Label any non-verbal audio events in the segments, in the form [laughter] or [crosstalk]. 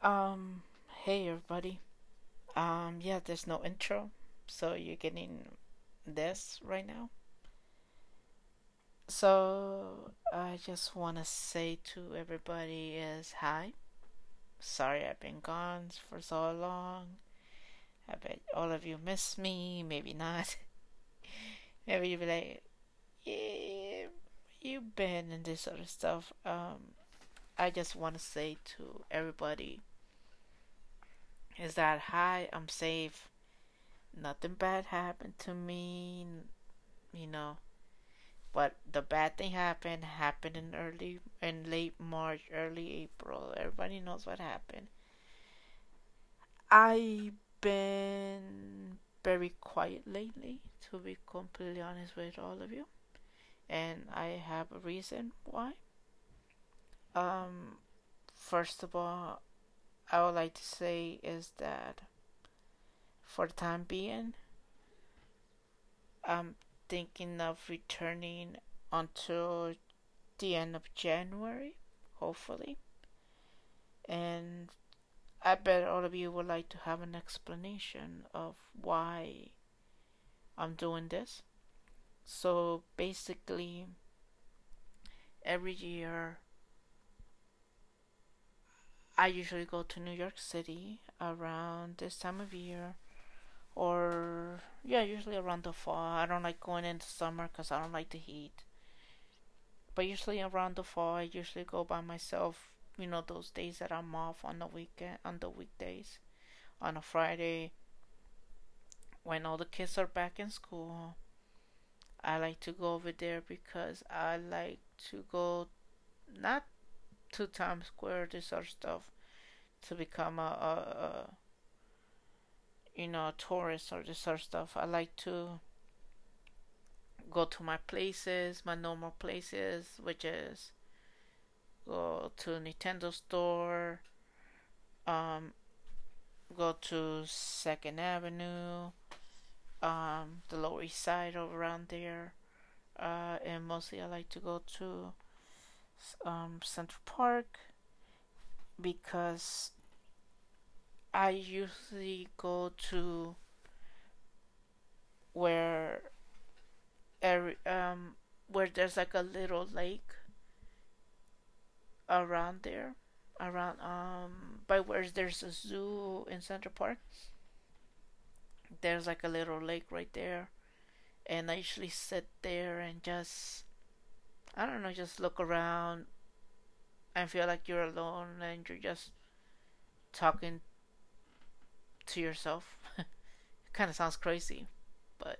Um, hey everybody. Um, yeah, there's no intro, so you're getting this right now. So, I just want to say to everybody is hi. Sorry I've been gone for so long. I bet all of you miss me, maybe not. [laughs] maybe you'll be like, yeah, you've been in this sort of stuff. Um, I just want to say to everybody is that hi, I'm safe. Nothing bad happened to me, you know. But the bad thing happened happened in early in late March, early April. Everybody knows what happened. I've been very quiet lately, to be completely honest with all of you, and I have a reason why. Um, first of all, I would like to say is that for the time being, I'm thinking of returning until the end of January, hopefully. And I bet all of you would like to have an explanation of why I'm doing this. So basically, every year I usually go to New York City around this time of year, or yeah, usually around the fall. I don't like going into summer because I don't like the heat. But usually around the fall, I usually go by myself. You know, those days that I'm off on the weekend, on the weekdays, on a Friday, when all the kids are back in school. I like to go over there because I like to go not to Times Square, this sort of stuff, to become a, a, a you know a tourist or this sort of stuff. I like to go to my places, my normal places, which is go to Nintendo store, um, go to Second Avenue, um, the Lower East Side over around there, uh, and mostly I like to go to um, Central Park because I usually go to where every um where there's like a little lake around there around um by where there's a zoo in Central Park. There's like a little lake right there and I usually sit there and just I don't know, just look around and feel like you're alone and you're just talking to yourself. it kind of sounds crazy, but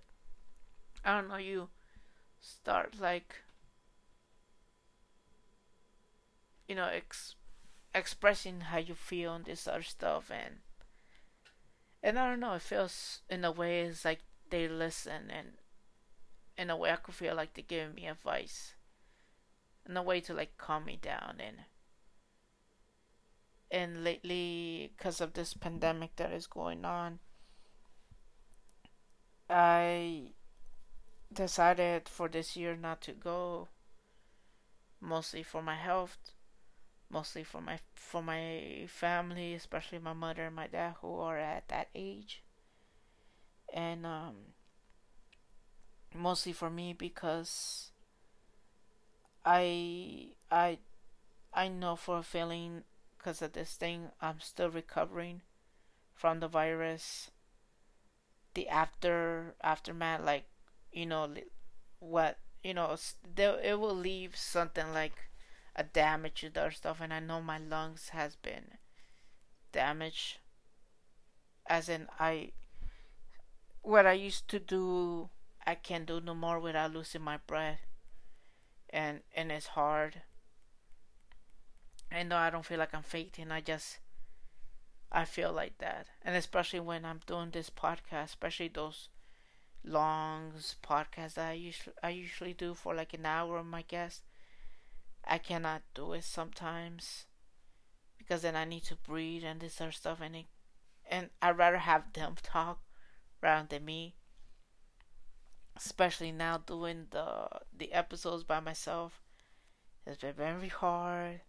I don't know, you start like you know ex- expressing how you feel and this other stuff and and I don't know, it feels in a way it's like they listen and in a way I could feel like they're giving me advice a way to like calm me down and and lately because of this pandemic that is going on i decided for this year not to go mostly for my health mostly for my for my family especially my mother and my dad who are at that age. And um mostly for me because I I I know for a feeling because of this thing I'm still recovering from the virus. The after aftermath, like you know, what you know, it will leave something like a damage to other stuff, and I know my lungs has been damaged. As in, I what I used to do, I can't do no more without losing my breath and and it's hard. And know I don't feel like I'm faking. I just I feel like that, and especially when I'm doing this podcast, especially those long podcasts that I usually I usually do for like an hour. My guest, I cannot do it sometimes because then I need to breathe and this other stuff, and it, and I'd rather have them [laughs] talk rather than me especially now doing the the episodes by myself has been very hard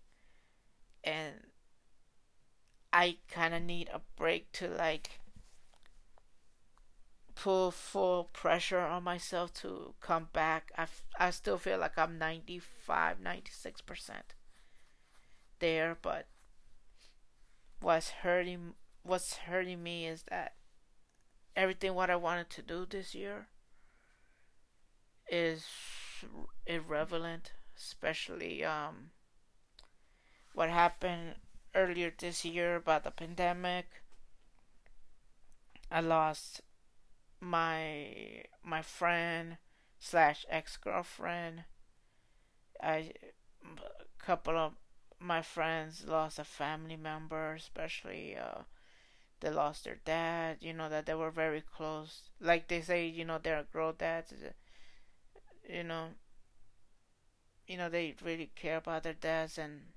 and I kind of need a break to like put full pressure on myself to come back. I, I still feel like I'm 95, 96% there, but what's hurting what's hurting me is that everything what I wanted to do this year is irrelevant, especially um what happened earlier this year about the pandemic. I lost my my friend slash ex girlfriend. I a couple of my friends lost a family member, especially uh, they lost their dad. You know that they were very close. Like they say, you know, they're girl dads. You know, you know they really care about their dads and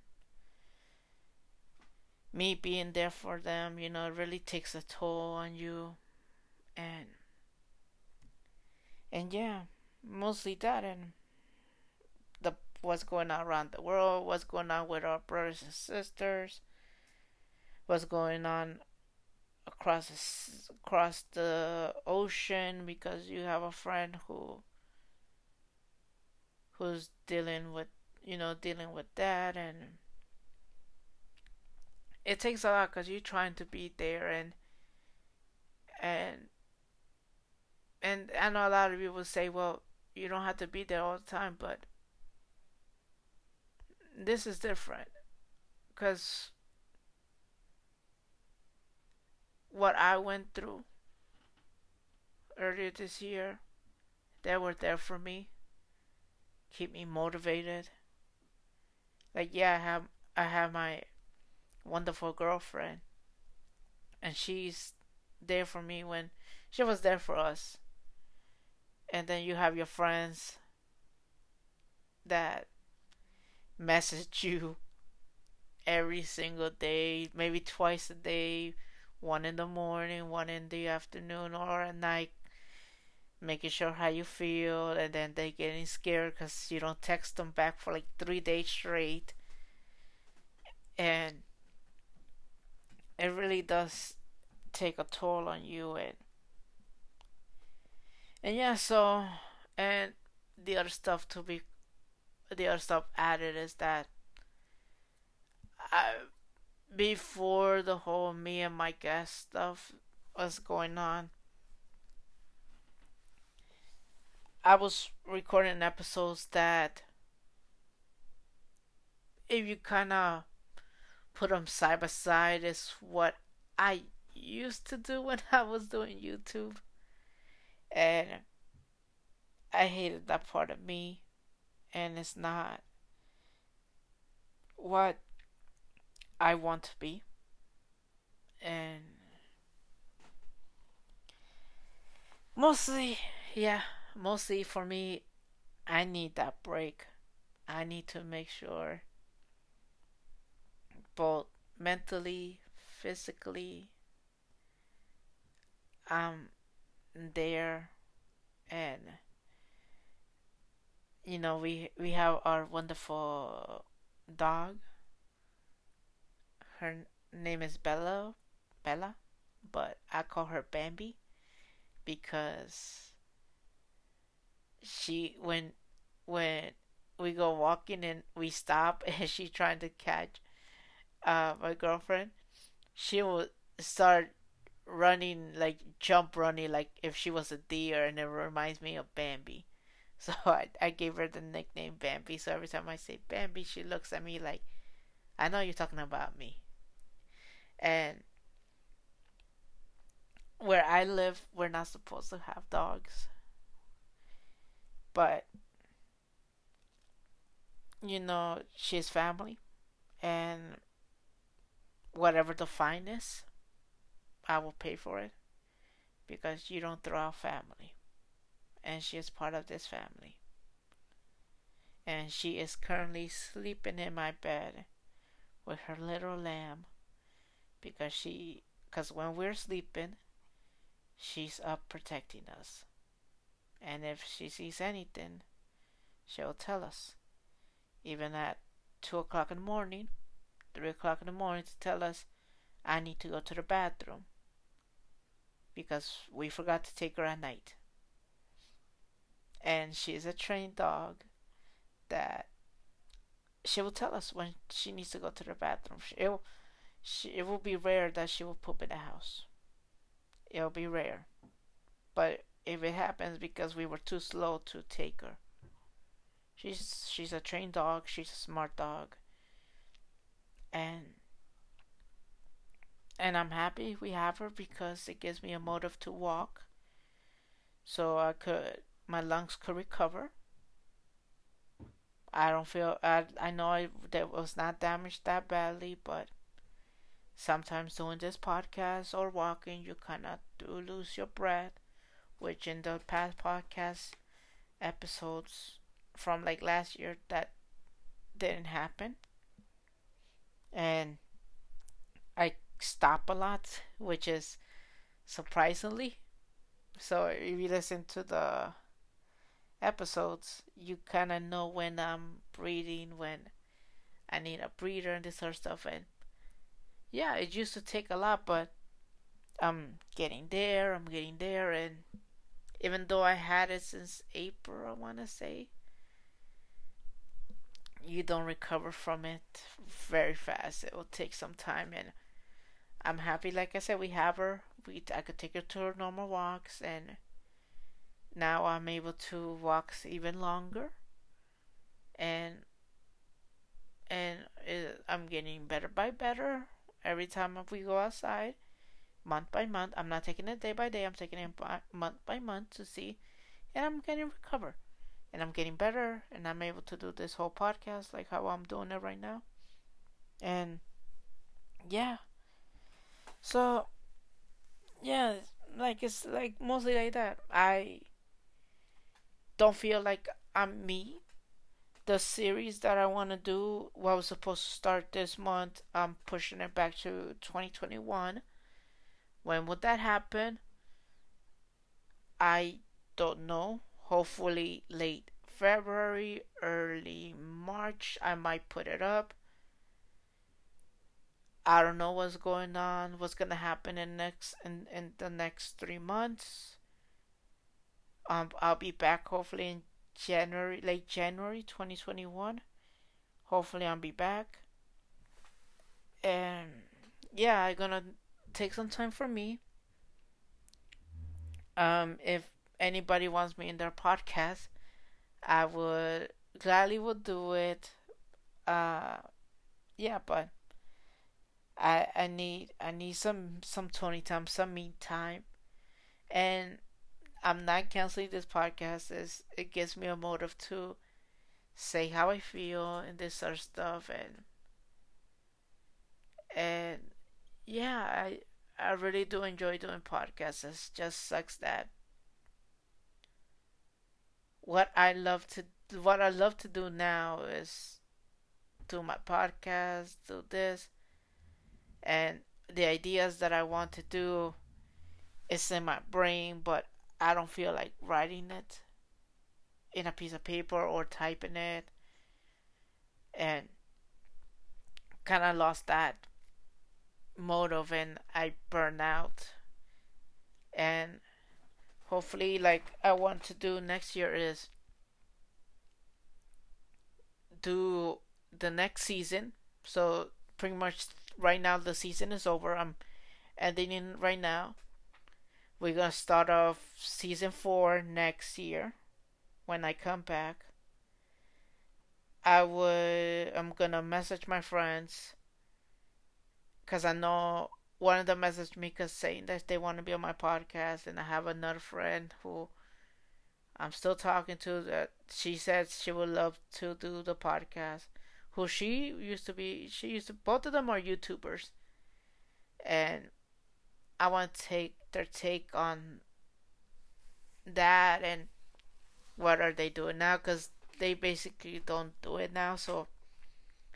me being there for them. You know, really takes a toll on you, and and yeah, mostly that and the what's going on around the world, what's going on with our brothers and sisters, what's going on across across the ocean because you have a friend who who's dealing with you know dealing with that and it takes a lot because you're trying to be there and and and I know a lot of people say, well, you don't have to be there all the time, but this is different because what I went through earlier this year, they were there for me, keep me motivated. Like yeah, I have I have my wonderful girlfriend, and she's there for me when she was there for us and then you have your friends that message you every single day, maybe twice a day, one in the morning, one in the afternoon, or at night, making sure how you feel, and then they getting scared because you don't text them back for like three days straight, and it really does take a toll on you and and yeah so and the other stuff to be the other stuff added is that I before the whole me and my guest stuff was going on I was recording episodes that if you kind of put them side by side is what I used to do [laughs] when I was doing YouTube. And I hated that part of me, and it's not what I want to be. And mostly, yeah, mostly for me, I need that break. I need to make sure both mentally, physically, I'm there and you know we we have our wonderful dog her name is Bella Bella but I call her Bambi because she when when we go walking and we stop [laughs] and she's trying to catch uh, my girlfriend she will start running like jump running like if she was a deer and it reminds me of Bambi. [laughs] So I, I gave her the nickname Bambi. So every time I say Bambi, she looks at me like, I know you're talking about me. And where I live, we're not supposed to have dogs. But, you know, she's family. And whatever the fine is, I will pay for it because you don't throw out family. And she is part of this family. And she is currently sleeping in my bed with her little lamb because she because when we're sleeping she's up protecting us. And if she sees anything, she'll tell us. Even at two o'clock in the morning, three o'clock in the morning to tell us I need to go to the bathroom because we forgot to take her at night. And she's a trained dog that she will tell us when she needs to go to the bathroom. It will, she, it will be rare that she will poop in the house. It'll be rare. But if it happens because we were too slow to take her. She's she's a trained dog, she's a smart dog. And and I'm happy we have her because it gives me a motive to walk. So I could my lungs could recover. I don't feel I I know I that was not damaged that badly, but sometimes doing this podcast or walking you of do lose your breath, which in the past podcast episodes from like last year that didn't happen. And I stop a lot, which is surprisingly. So if you listen to the episodes, you kind of know when I'm breathing, when I need a breather, and this sort of stuff. And yeah, it used to take a lot, but I'm getting there. I'm getting there, and even though I had it since April, I want to say, you don't recover from it very fast. It will take some time, and I'm happy. Like I said, we have her. We I could take her to her normal walks, and now I'm able to walk even longer, and and it, I'm getting better by better every time we go outside, month by month. I'm not taking it day by day. I'm taking it by, month by month to see, and I'm getting recover, and I'm getting better, and I'm able to do this whole podcast like how I'm doing it right now, and yeah so, yeah, like it's like mostly like that. I don't feel like I'm me. The series that I want to do, what was supposed to start this month, I'm pushing it back to 2021. When would that happen? I don't know. Hopefully, late February, early March, I might put it up. I don't know what's going on, what's gonna happen in next in, in the next three months. Um, I'll be back hopefully in January, late January 2021. Hopefully, I'll be back. And yeah, I'm gonna take some time for me. Um, if anybody wants me in their podcast, I would gladly would do it. Uh, yeah, but I I need I need some some Tony time, some me time, and I'm not canceling this podcast. It's, it gives me a motive to say how I feel and this sort of stuff, and and yeah, I I really do enjoy doing podcasts. It just sucks that what I love to what I love to do now is do my podcast, do this and the ideas that I want to do is in my brain, but I don't feel like writing it in a piece of paper or typing it, and kind of lost that motive, and I burn out. And hopefully, like I want to do next year is do the next season. So pretty much right now the season is over. I'm ending it right now. We're gonna start off season four next year when I come back. I would I'm gonna message my friends because I know one of them messaged me cause saying that they want to be on my podcast, and I have another friend who I'm still talking to that she said she would love to do the podcast who she used to be. She used to. Both of them are YouTubers, and I want to take their take on that and what are they doing now because they basically don't do it now. So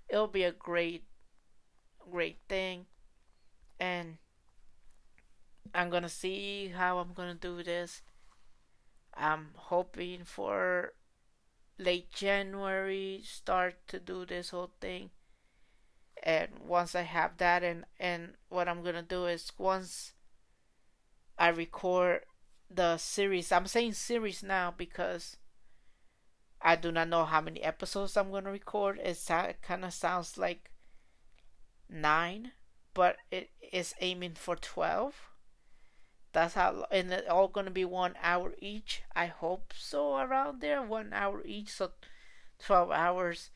it'll be a great, great thing, and I'm gonna see how I'm gonna do this. I'm hoping for late January start to do this whole thing. and once I have that and and what I'm gonna do is once I record the series I'm saying series now because I do not know how many episodes I'm gonna record it kind of sounds like nine but it is aiming for 12 that's how and it's all gonna be one hour each. I hope so around there one hour each so 12 hours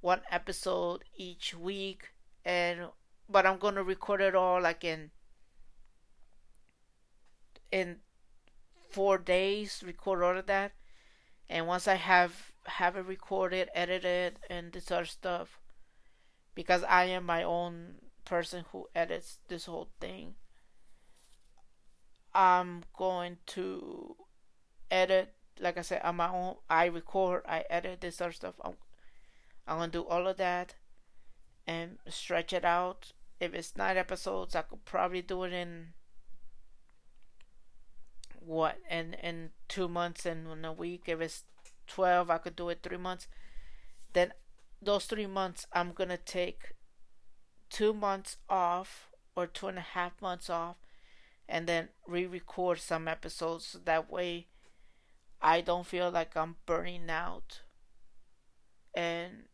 one episode each week. And but I'm gonna record it all like in in four days record all of that. And once I have have it recorded edited and this other stuff because I am my own person who edits this whole thing I'm going to edit like I said on my own I record I edit this sort of stuff I'm I'm gonna do all of that and stretch it out. If it's nine episodes, I could probably do it in what in in two months and in a week. If it's twelve, I could do it three months. Then those three months, I'm gonna take two months off or two and a half months off, and then re-record some episodes. So that way, I don't feel like I'm burning out. And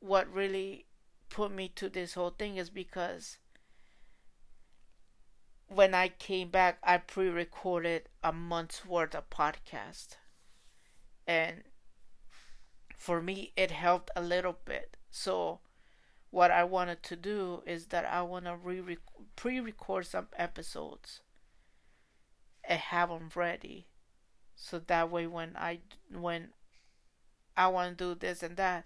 what really put me to this whole thing is because when I came back, I pre recorded a month's worth of podcast. And for me, it helped a little bit. So, what I wanted to do is that I want to re pre record some episodes and have them ready. So that way, when I when I want to do this and that,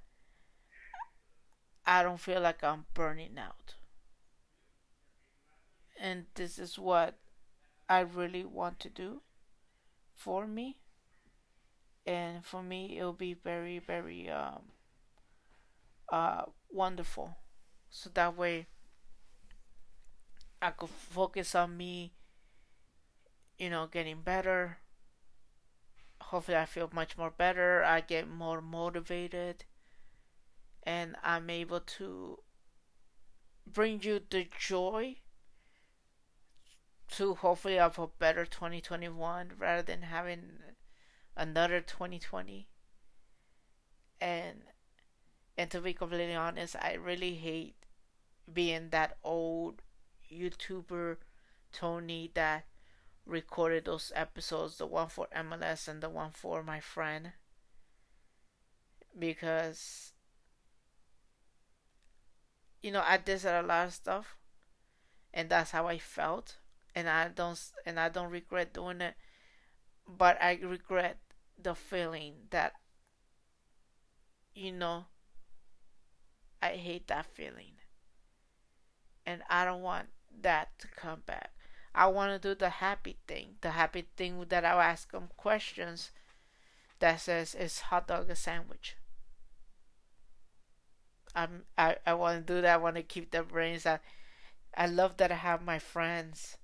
I don't feel like I'm burning out. And this is what I really want to do for me. And for me, it'll be very, very um, uh, wonderful. So that way, I could focus on me, you know, getting better. Hopefully, I feel much more better. I get more motivated and I'm able to bring you the joy to hopefully have a better 2021 rather than having another 2020 and and to be completely honest I really hate being that old YouTuber Tony that recorded those episodes the one for MLS and the one for my friend. Because you know, I did a lot of stuff, and that's how I felt, and I don't and I don't regret doing it, but I regret the feeling that, you know, I hate that feeling, and I don't want that to come back. I want to do the happy thing, the happy thing that I'll ask them questions that says, "Is hot dog a sandwich?" I'm I, I want to do that. I want to keep the brains. I I love that I have my friends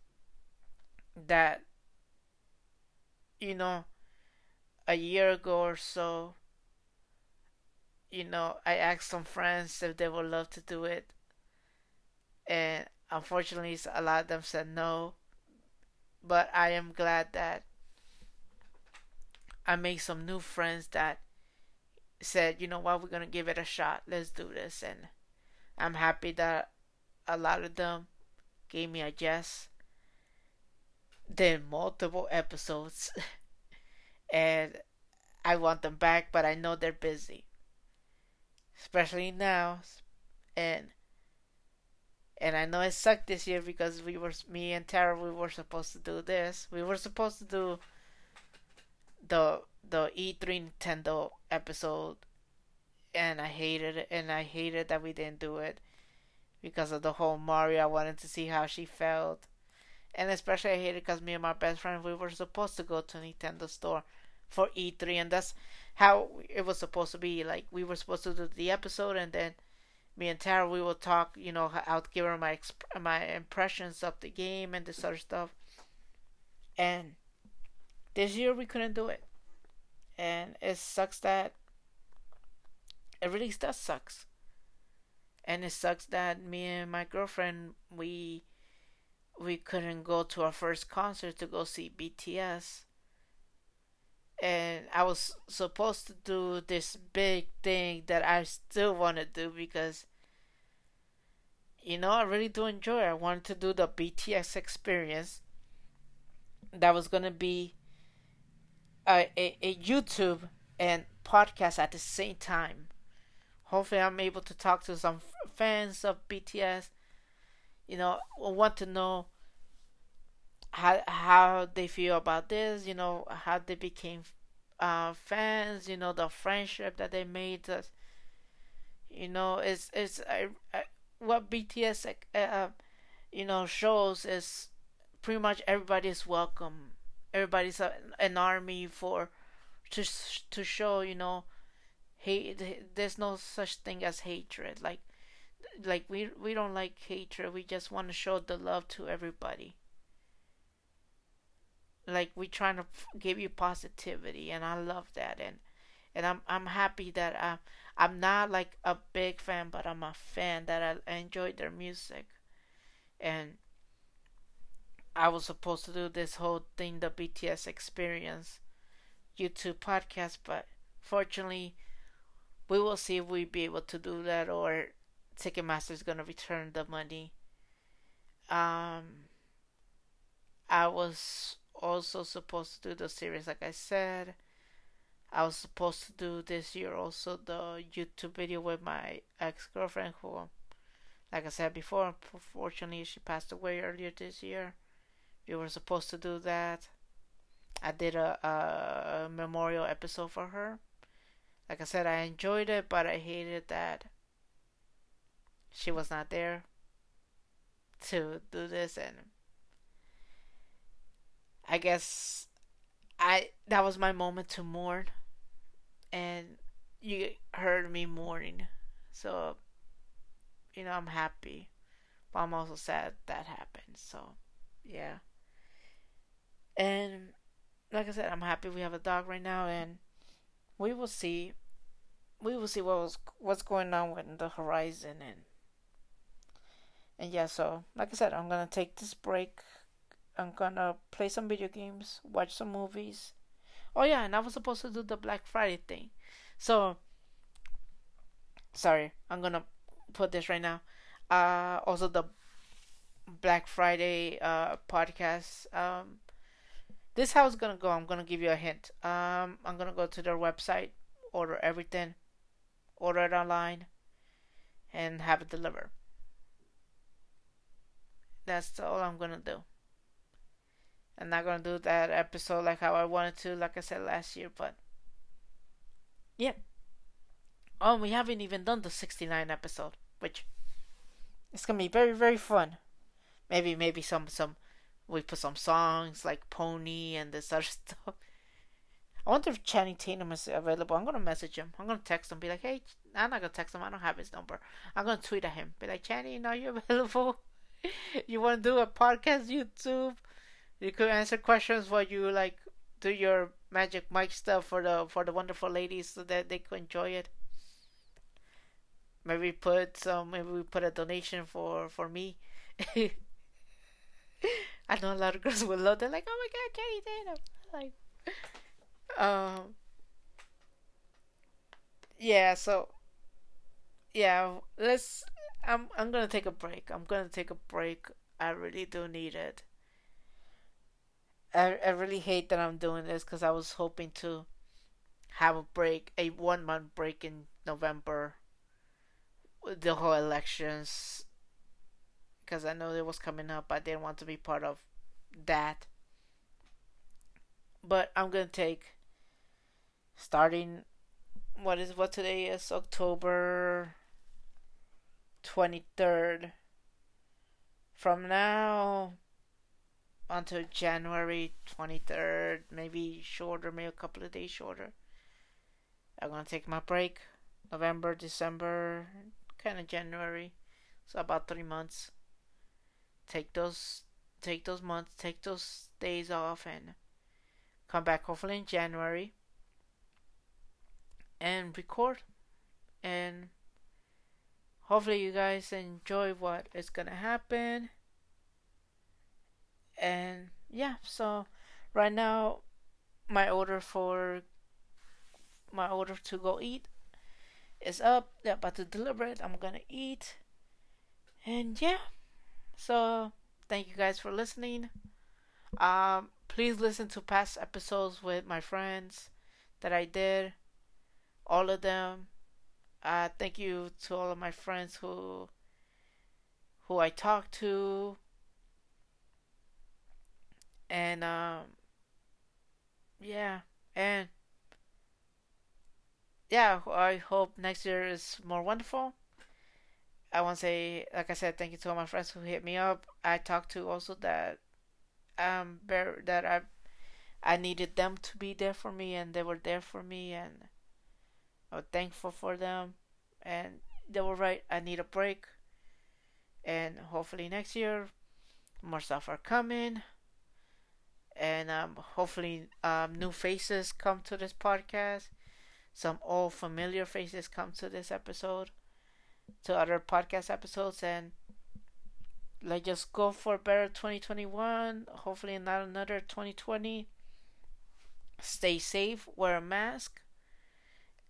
that you know a year ago or so you know I asked some friends if they would love to do it. And unfortunately a lot of them said no. But I am glad that I made some new friends that said, you know what, we're gonna give it a shot. Let's do this, and I'm happy that a lot of them gave me a yes. Then multiple episodes, [laughs] and I want them back, but I know they're busy, especially now, and and I know it sucked this year because we were me and Tara we were supposed to do this. We were supposed to do the the E3 Nintendo episode, and I hated it, and I hated that we didn't do it because of the whole Mario. I wanted to see how she felt, and especially I hated because me and my best friend we were supposed to go to Nintendo store for E3, and that's how it was supposed to be. Like we were supposed to do the episode, and then me and Tara we will talk. You know, I'll give her my exp- my impressions of the game and this other stuff, and this year we couldn't do it and it sucks that it really does sucks and it sucks that me and my girlfriend we we couldn't go to our first concert to go see BTS. And I was supposed to do this big thing that I still want to do because you know, I really do enjoy it. I wanted to do the BTS experience. That was to be a, a, a YouTube and podcast at the same time. Hopefully, I'm able to talk to some fans of BTS. You know, want to know how how they feel about this. You know, how they became uh, fans. You know, the friendship that they made. Us. You know, it's it's I, I what BTS uh, uh, you know shows is pretty much everybody's welcome. Everybody's a, an army for to to show you know hate. There's no such thing as hatred. Like like we we don't like hatred. We just want to show the love to everybody. Like we're trying to give you positivity, and I love that. And and I'm I'm happy that I I'm not like a big fan, but I'm a fan that I enjoyed their music. And I was supposed to do this whole thing, the BTS experience YouTube podcast, but fortunately, we will see if we be able to do that or Ticketmaster is gonna return the money. Um, I was also supposed to do the series, like I said. I was supposed to do this year also the YouTube video with my ex girlfriend who, like I said before, unfortunately she passed away earlier this year. We were supposed to do that. I did a, a memorial episode for her. Like I said, I enjoyed it, but I hated that she was not there to do this, and I guess I that was my moment to mourn and you heard me mourning. So, you know, I'm happy. But I'm also sad that happened. So, yeah. And like I said, I'm happy we have a dog right now, and we will see. We will see what was what's going on with the horizon, and and yeah. So, like I said, I'm gonna take this break. I'm gonna play some video games, watch some movies, Oh yeah, and I was supposed to do the Black Friday thing. So sorry, I'm gonna put this right now. Uh also the Black Friday uh podcast. Um this how it's gonna go. I'm gonna give you a hint. Um I'm gonna go to their website, order everything, order it online, and have it delivered. That's all I'm gonna do. I'm not gonna do that episode like how I wanted to, like I said last year, but yeah. Oh, we haven't even done the 69 episode, which it's gonna be very very fun. Maybe maybe some some we put some songs like Pony and this other [laughs] stuff. I wonder if Channing Tatum is available. I'm gonna message him. I'm gonna text him. Be like, hey, I'm not gonna text him. I don't have his number. I'm gonna tweet at him. Be like, Channing, are you [laughs] available? you want to do a podcast, YouTube? You could answer questions while you like do your Magic Mike stuff for the for the wonderful ladies so that they could enjoy it. Maybe put some maybe we put a donation for for me. [laughs] I know a lot of girls would love. They're like, "Oh my god, Katie Tatum!" Like, um, yeah. So, yeah. Let's. I'm. I'm gonna take a break. I'm gonna take a break. I really do need it. I, I really hate that I'm doing this because I was hoping to have a break, a one month break in November with the whole elections because I know it was coming up. I didn't want to be part of that. But I'm gonna take starting what is what today is October 23rd. From now until January 23rd, maybe shorter, maybe a couple of days shorter. I'm gonna take my break. November, December, kind of January, so about three months. Take those, take those months, take those days off, and come back hopefully in January and record, and hopefully you guys enjoy what is gonna happen. And yeah, so right now my order for my order to go eat is up. They're about to deliver it. I'm gonna eat. And yeah. So thank you guys for listening. Um please listen to past episodes with my friends that I did. All of them. Uh thank you to all of my friends who who I talked to. And um yeah, and yeah, I hope next year is more wonderful. I want to say, like I said, thank you to all my friends who hit me up. I talked to also that um that I I needed them to be there for me, and they were there for me, and I was thankful for them, and they were right. I need a break, and hopefully next year more stuff are coming, and um hopefully um new faces come to this podcast some old familiar faces come to this episode, to other podcast episodes, and let's just go for better 2021. Hopefully, not another 2020. Stay safe, wear a mask,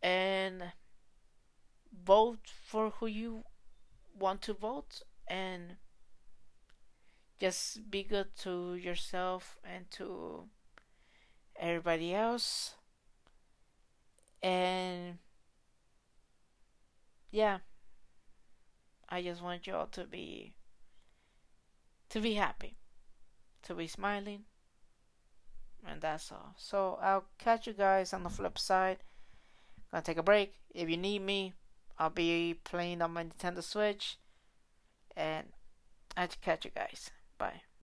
and vote for who you want to vote, and just be good to yourself and to everybody else and yeah, I just want you all to be to be happy, to be smiling, and that's all. So I'll catch you guys on the flip side. Gonna take a break. If you need me, I'll be playing on my Nintendo Switch, and I'll catch you guys. Bye.